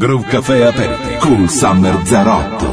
Groove Café aperti con Summer 08.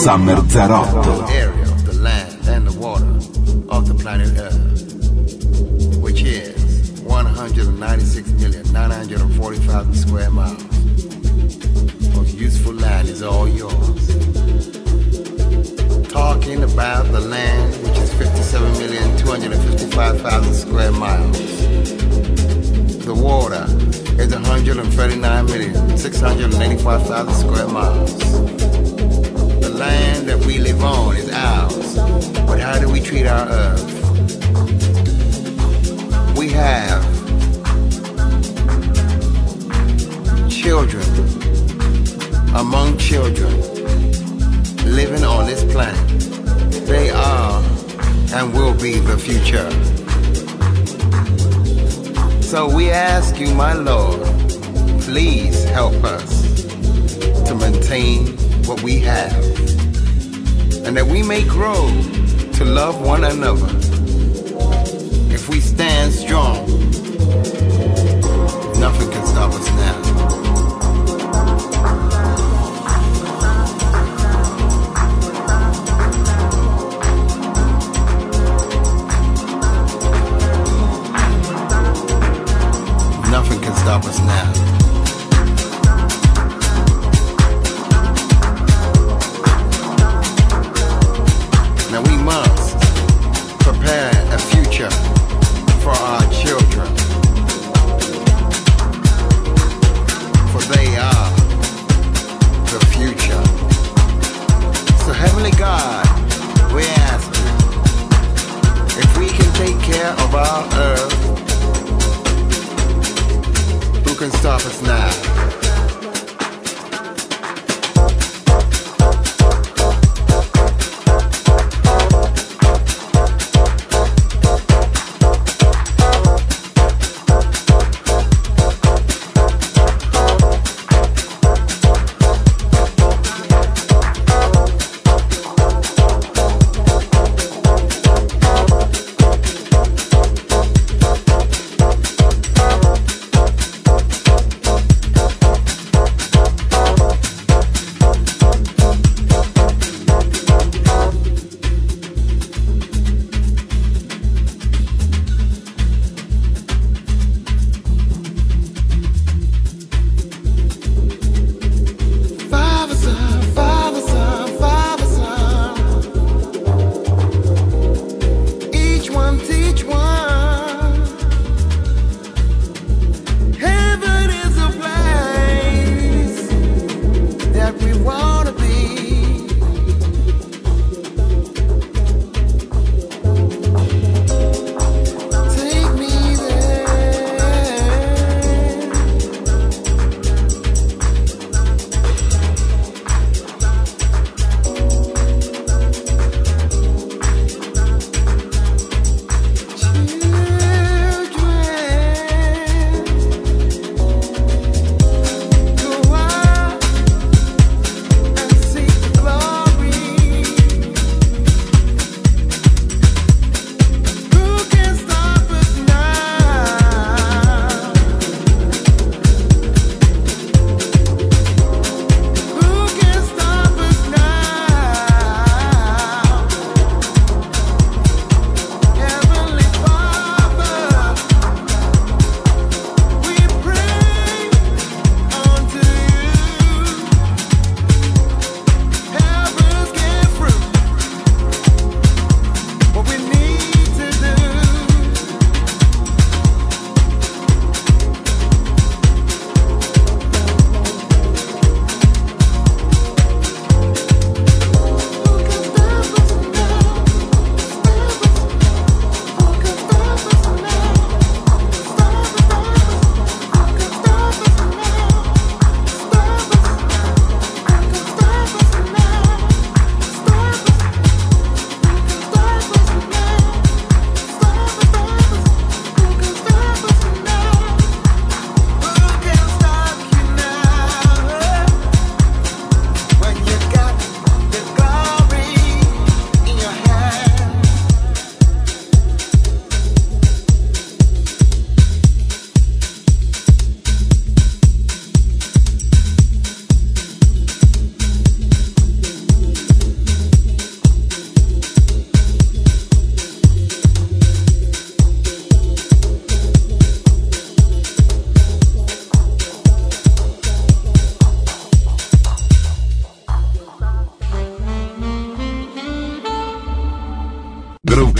Summer Zarotto. Stop us now.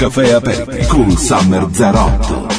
Caffè aperto con Summer 08.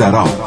Summer 08.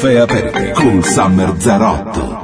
caffè aperto con Summer Zarotto.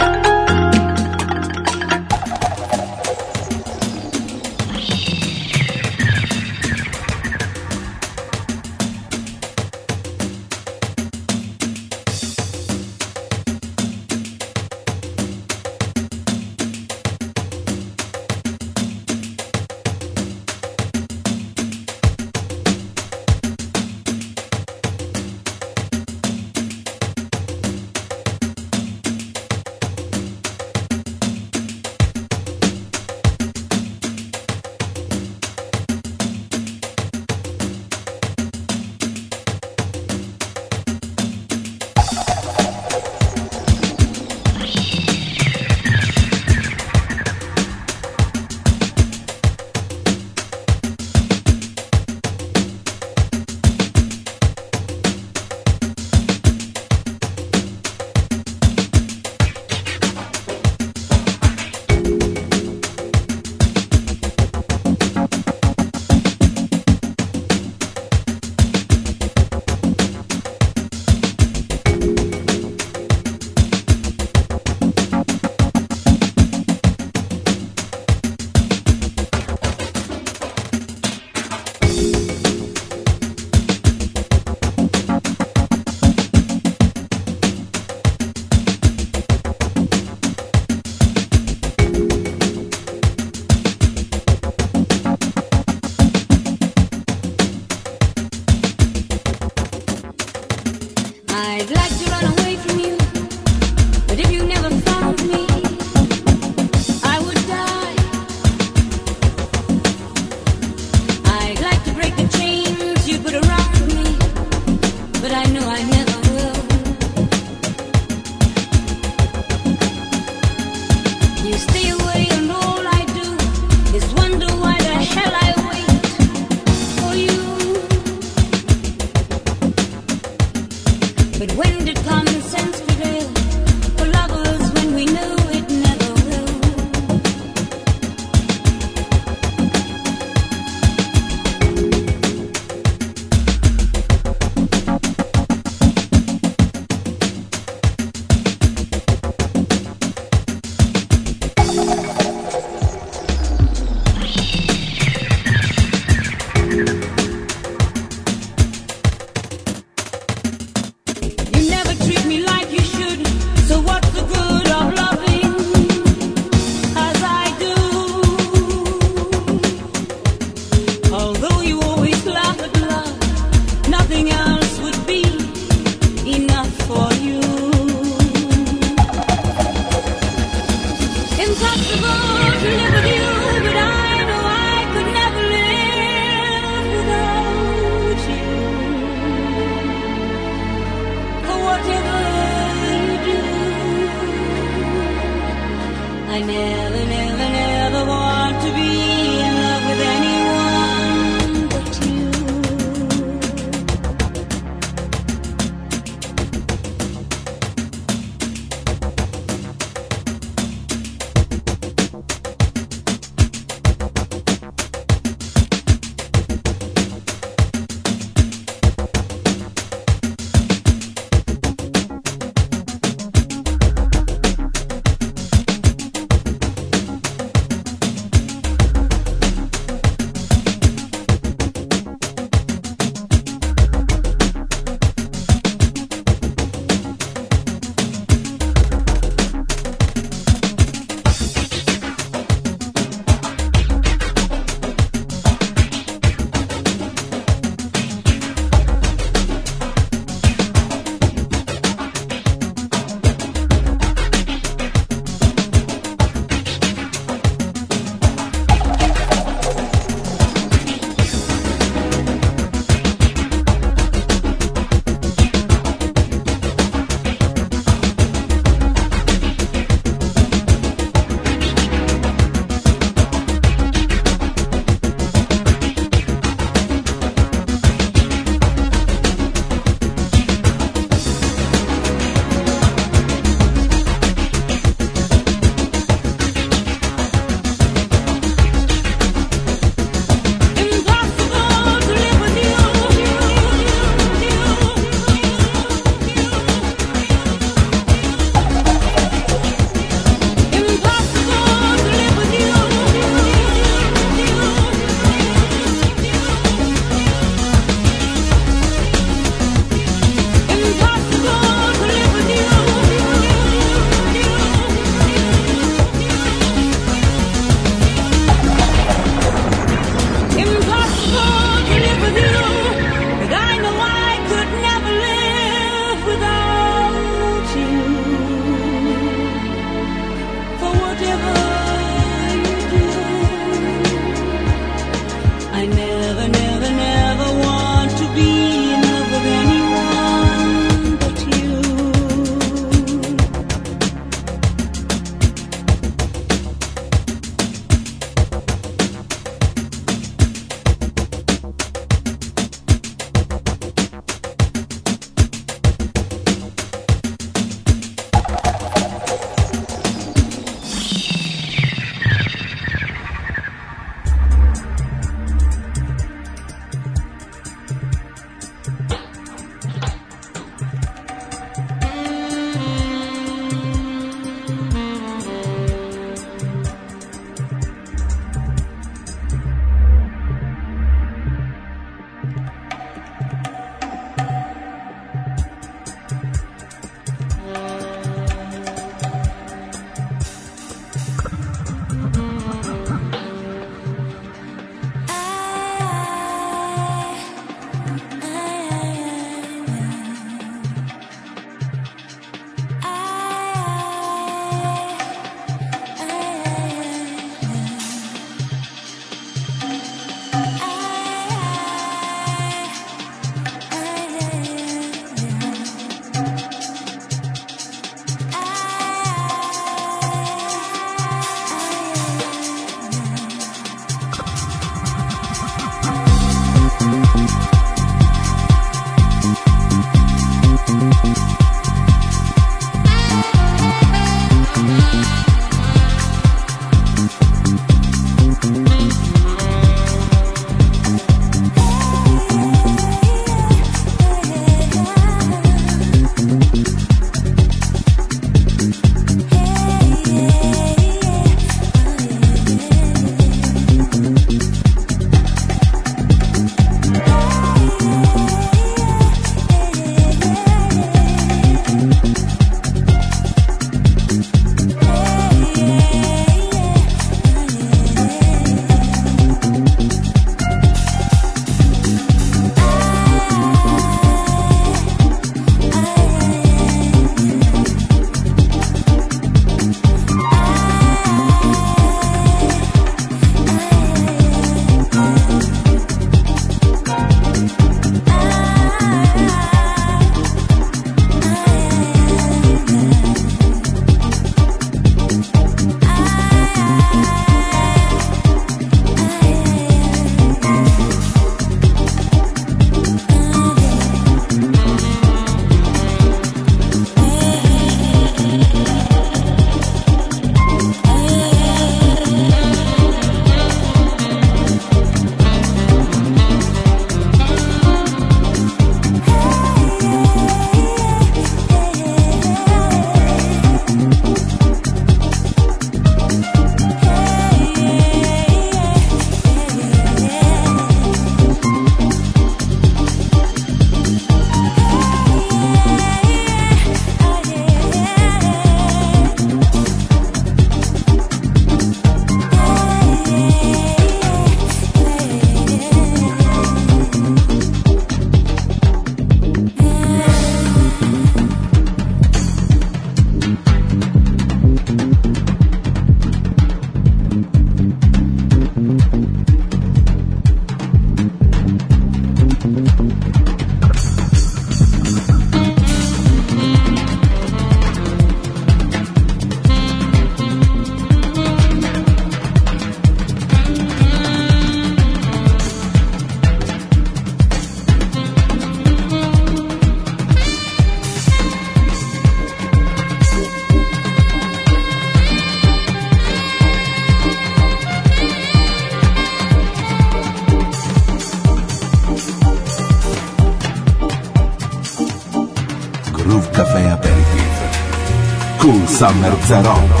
Summer 08.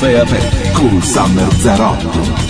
کافه اپل con Summer Zarotto.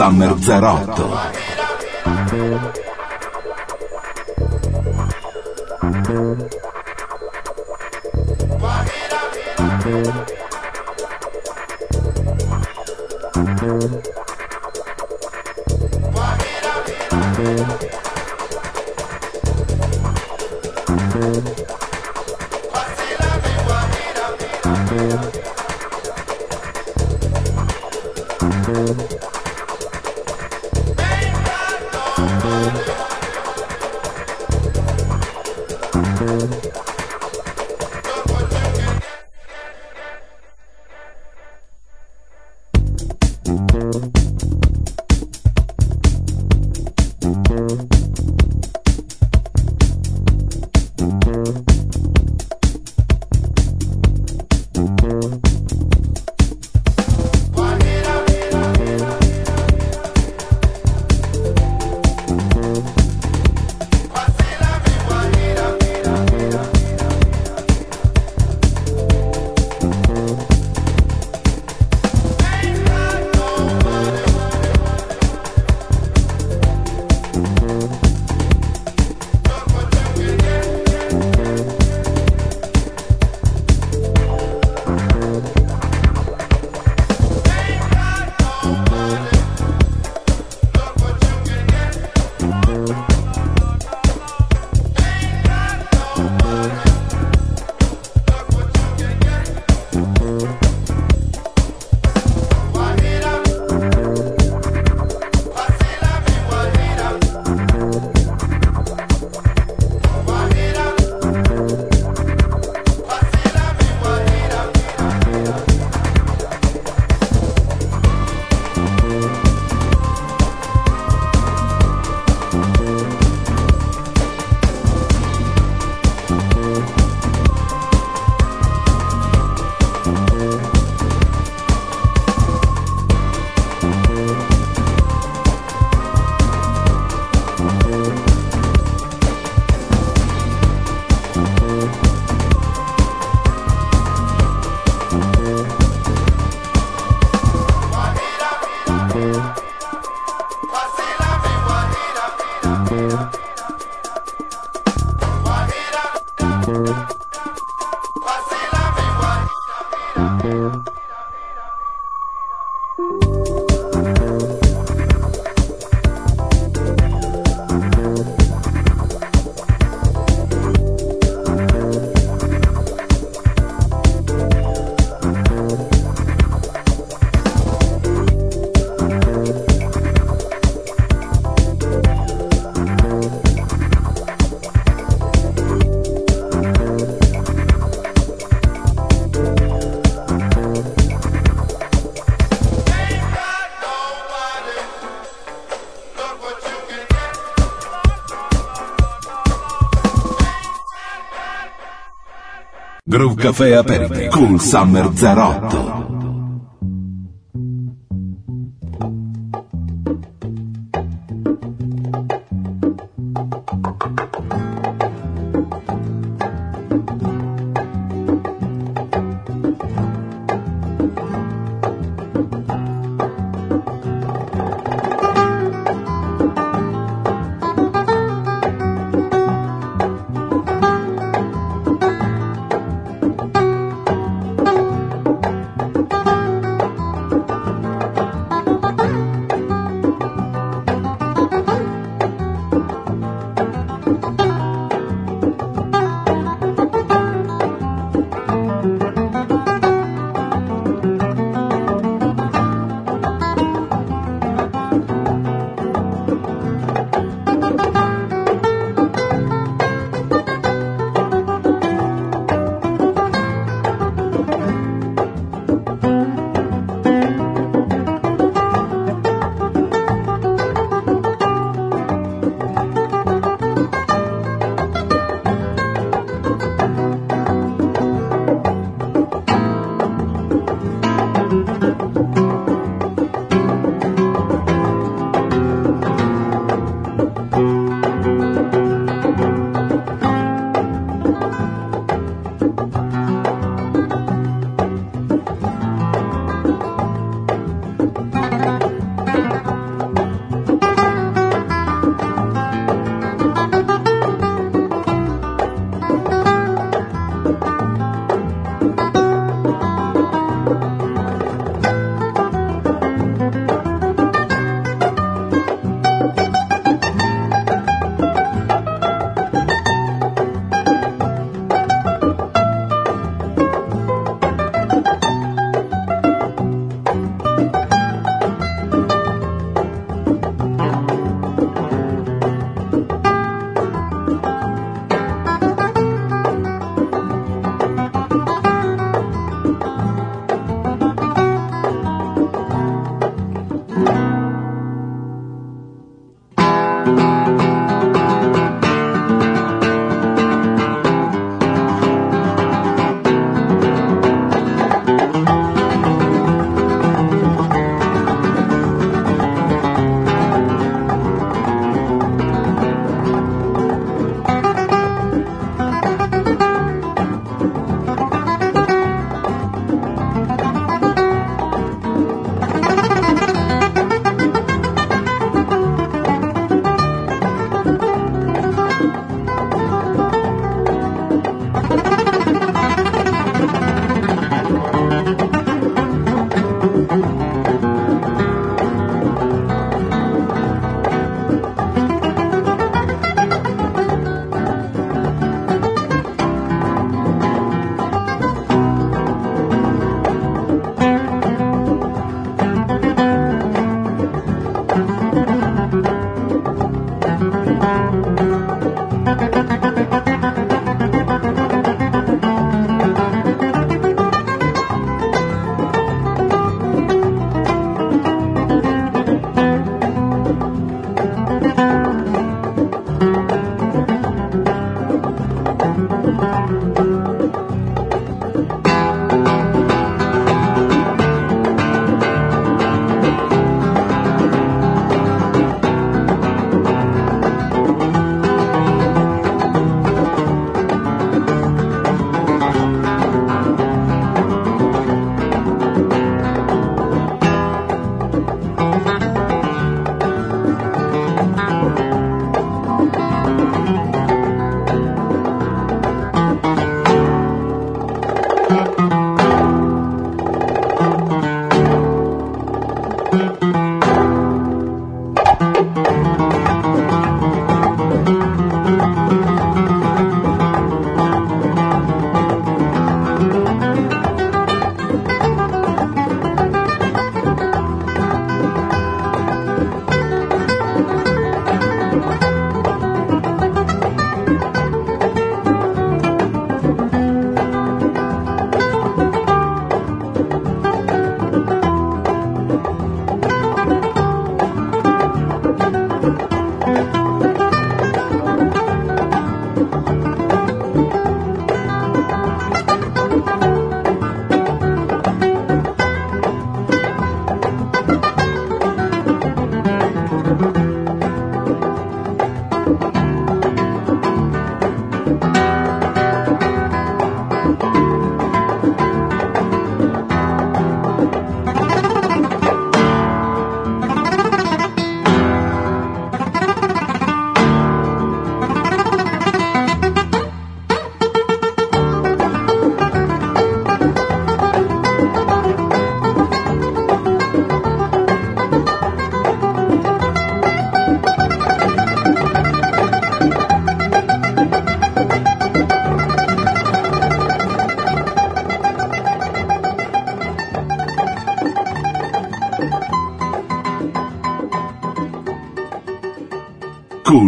Summer 08. Groove Café Aperiti con Summer 08.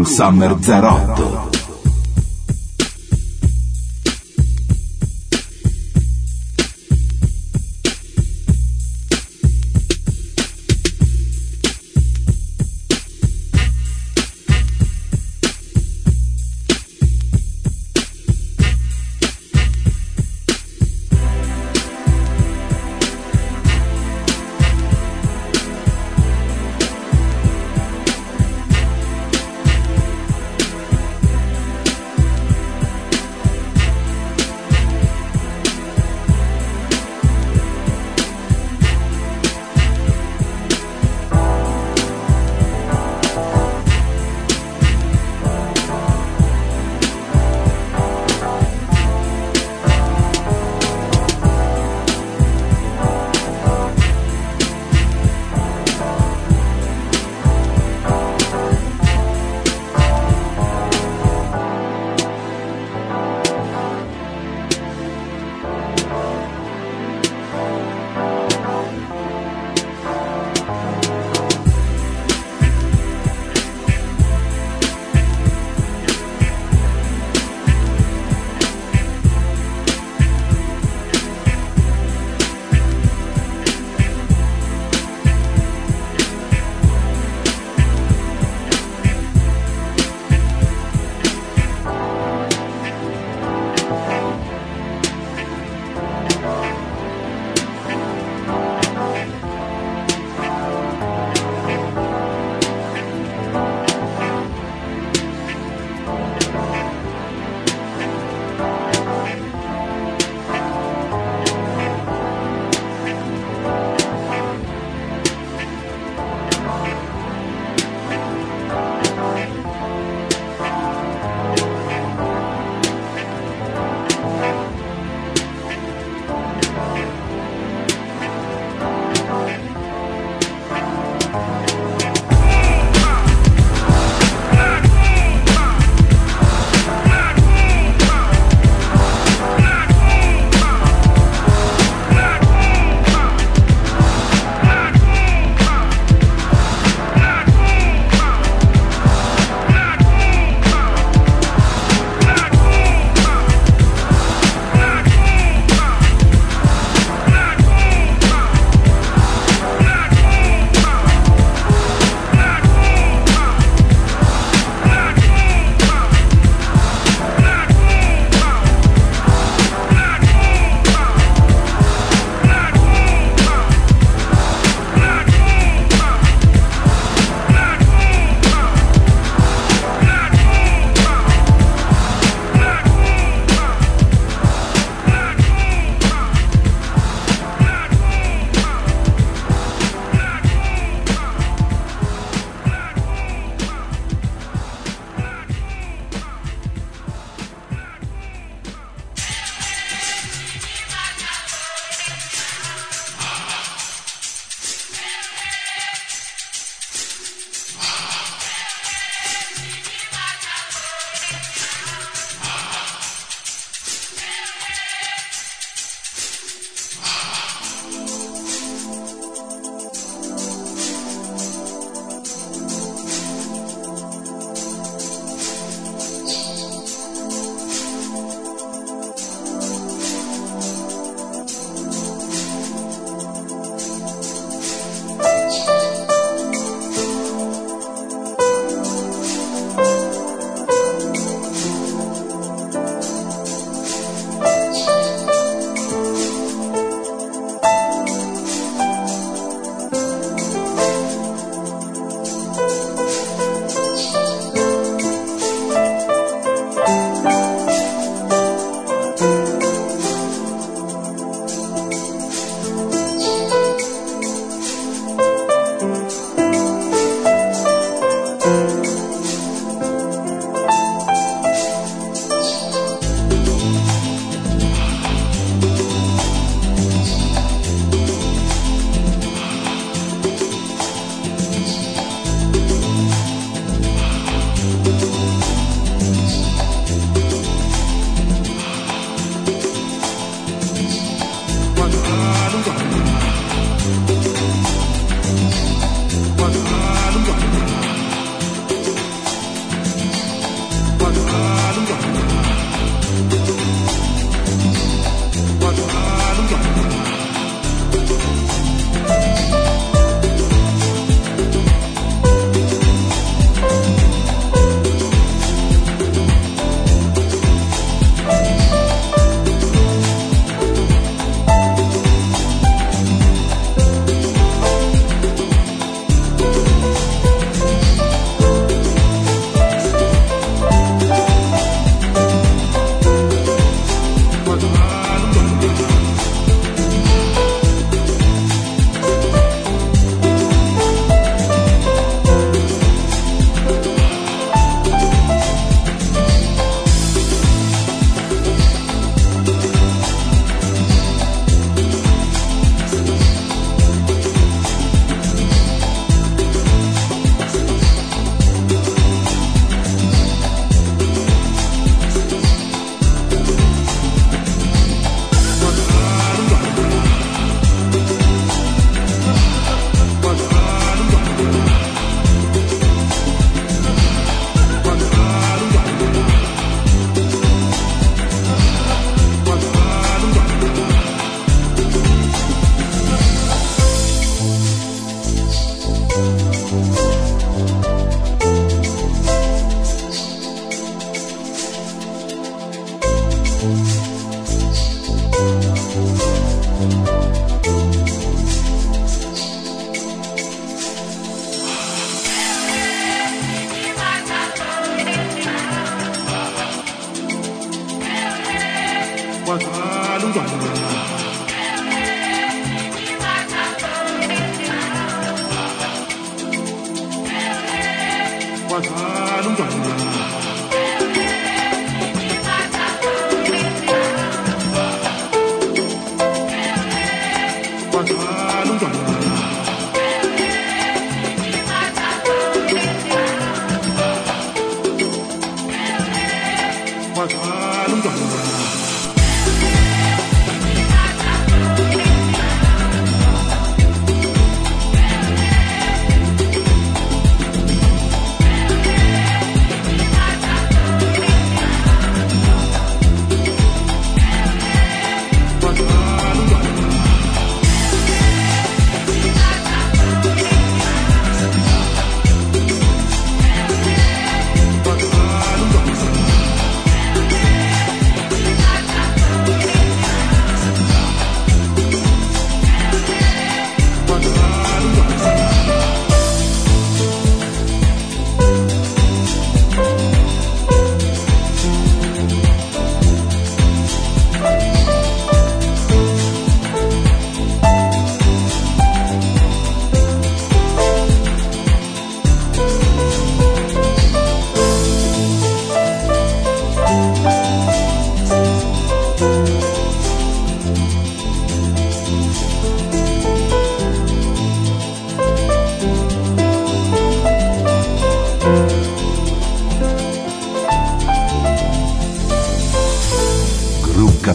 Summer 08.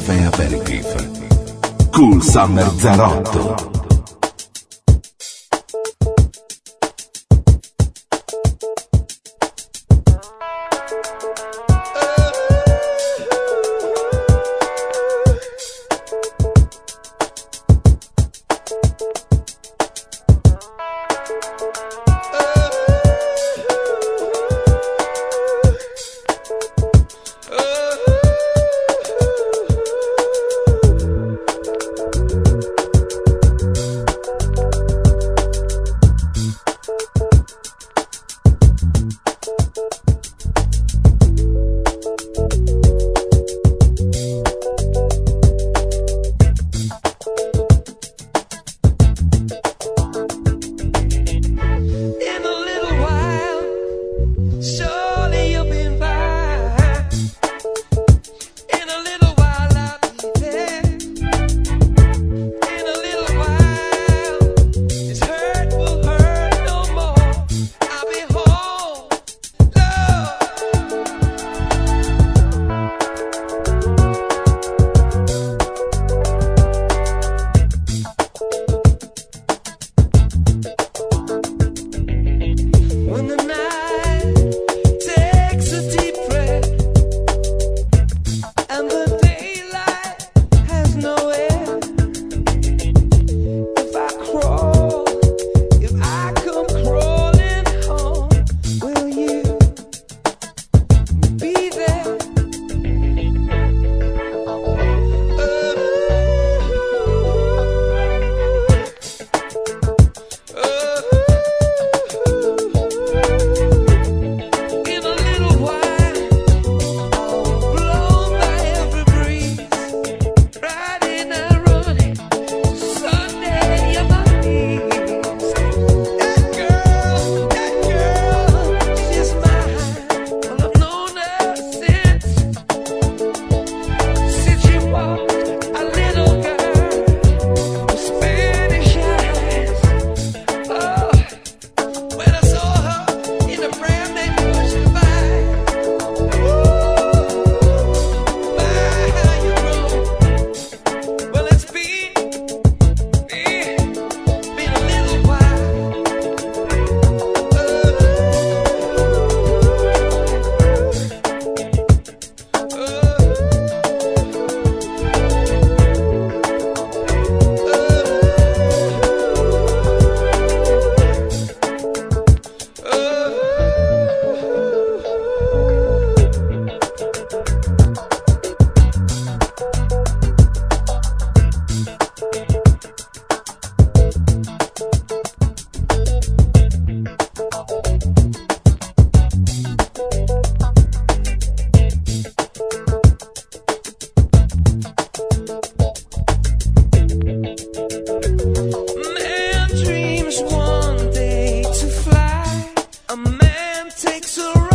Café Aperitif. Cool Summer 08. to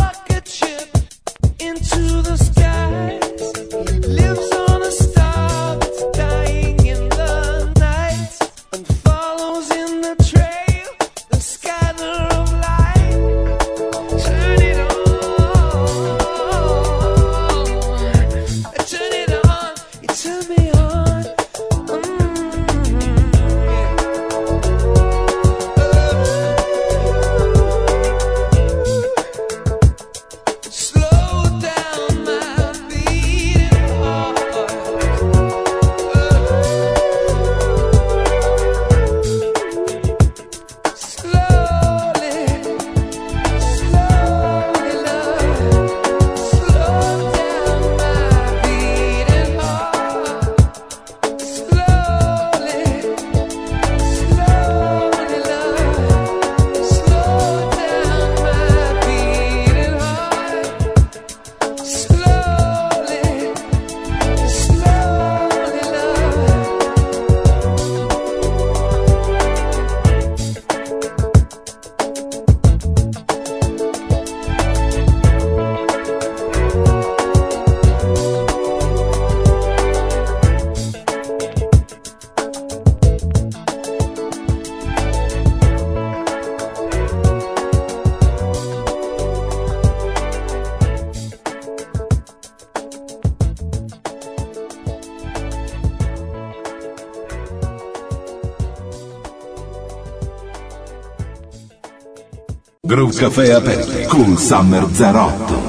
Groove Café aperti con Summer 08.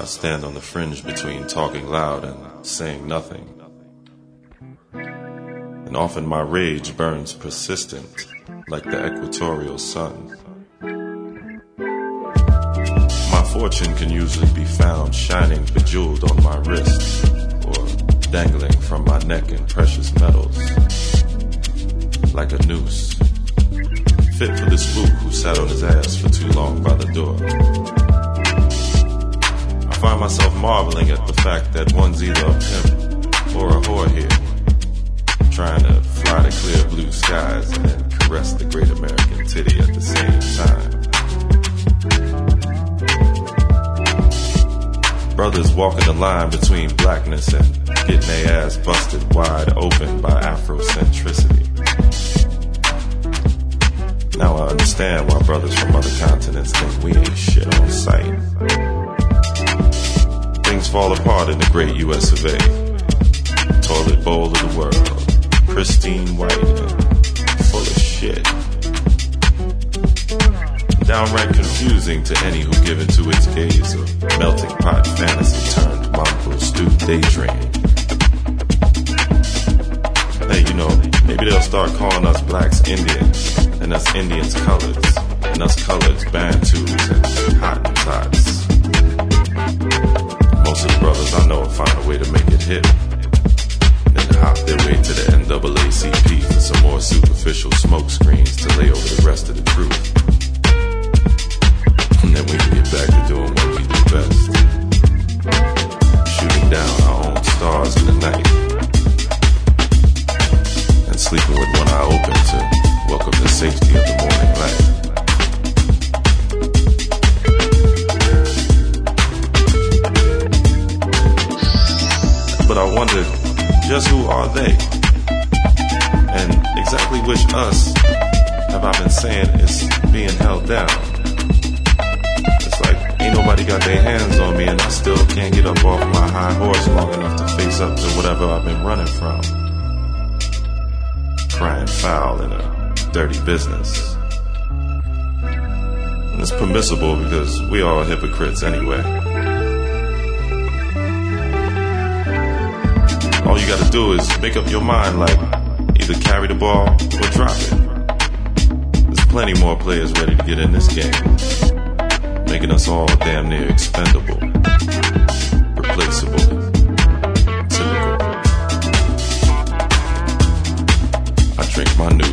I stand on the fringe between talking loud and saying nothing. And often my rage burns persistent, like the equatorial sun. My fortune can usually be found shining bejeweled on my wrist, or dangling from my neck in precious metals, like a noose, fit for the spook who sat on his ass for too long by the door. Find myself marveling at the fact that one's either a pimp or a whore here, trying to fly to clear blue skies and caress the great American titty at the same time. Brothers walking the line between blackness and getting their ass busted wide open by Afrocentricity. Now I understand why brothers from other continents think we ain't shit on sight. Things fall apart in the great US of A. Toilet bowl of the world. Pristine white and full of shit. Downright confusing to any who give into its gaze of melting pot fantasy turned mongrel stew daydream. Hey, you know, maybe they'll start calling us blacks Indians, and us Indians coloreds, and us coloreds Bantus and Hottentots. Most of the brothers I know will find a way to make it hit. Then hop their way to the NAACP for some more superficial smoke screens to lay over the rest of the truth. And then we can get back to doing what we do best. Shooting down our own stars in the night. And sleeping with one eye open to welcome the safety of the morning light. But I wondered, just who are they? And exactly which us have I been saying is being held down? It's like ain't nobody got their hands on me and I still can't get up off my high horse long enough to face up to whatever I've been running from. Crying foul in a dirty business. And it's permissible because we are hypocrites anyway. All you gotta do is make up your mind like either carry the ball or drop it. There's plenty more players ready to get in this game, making us all damn near expendable, replaceable. I drink my news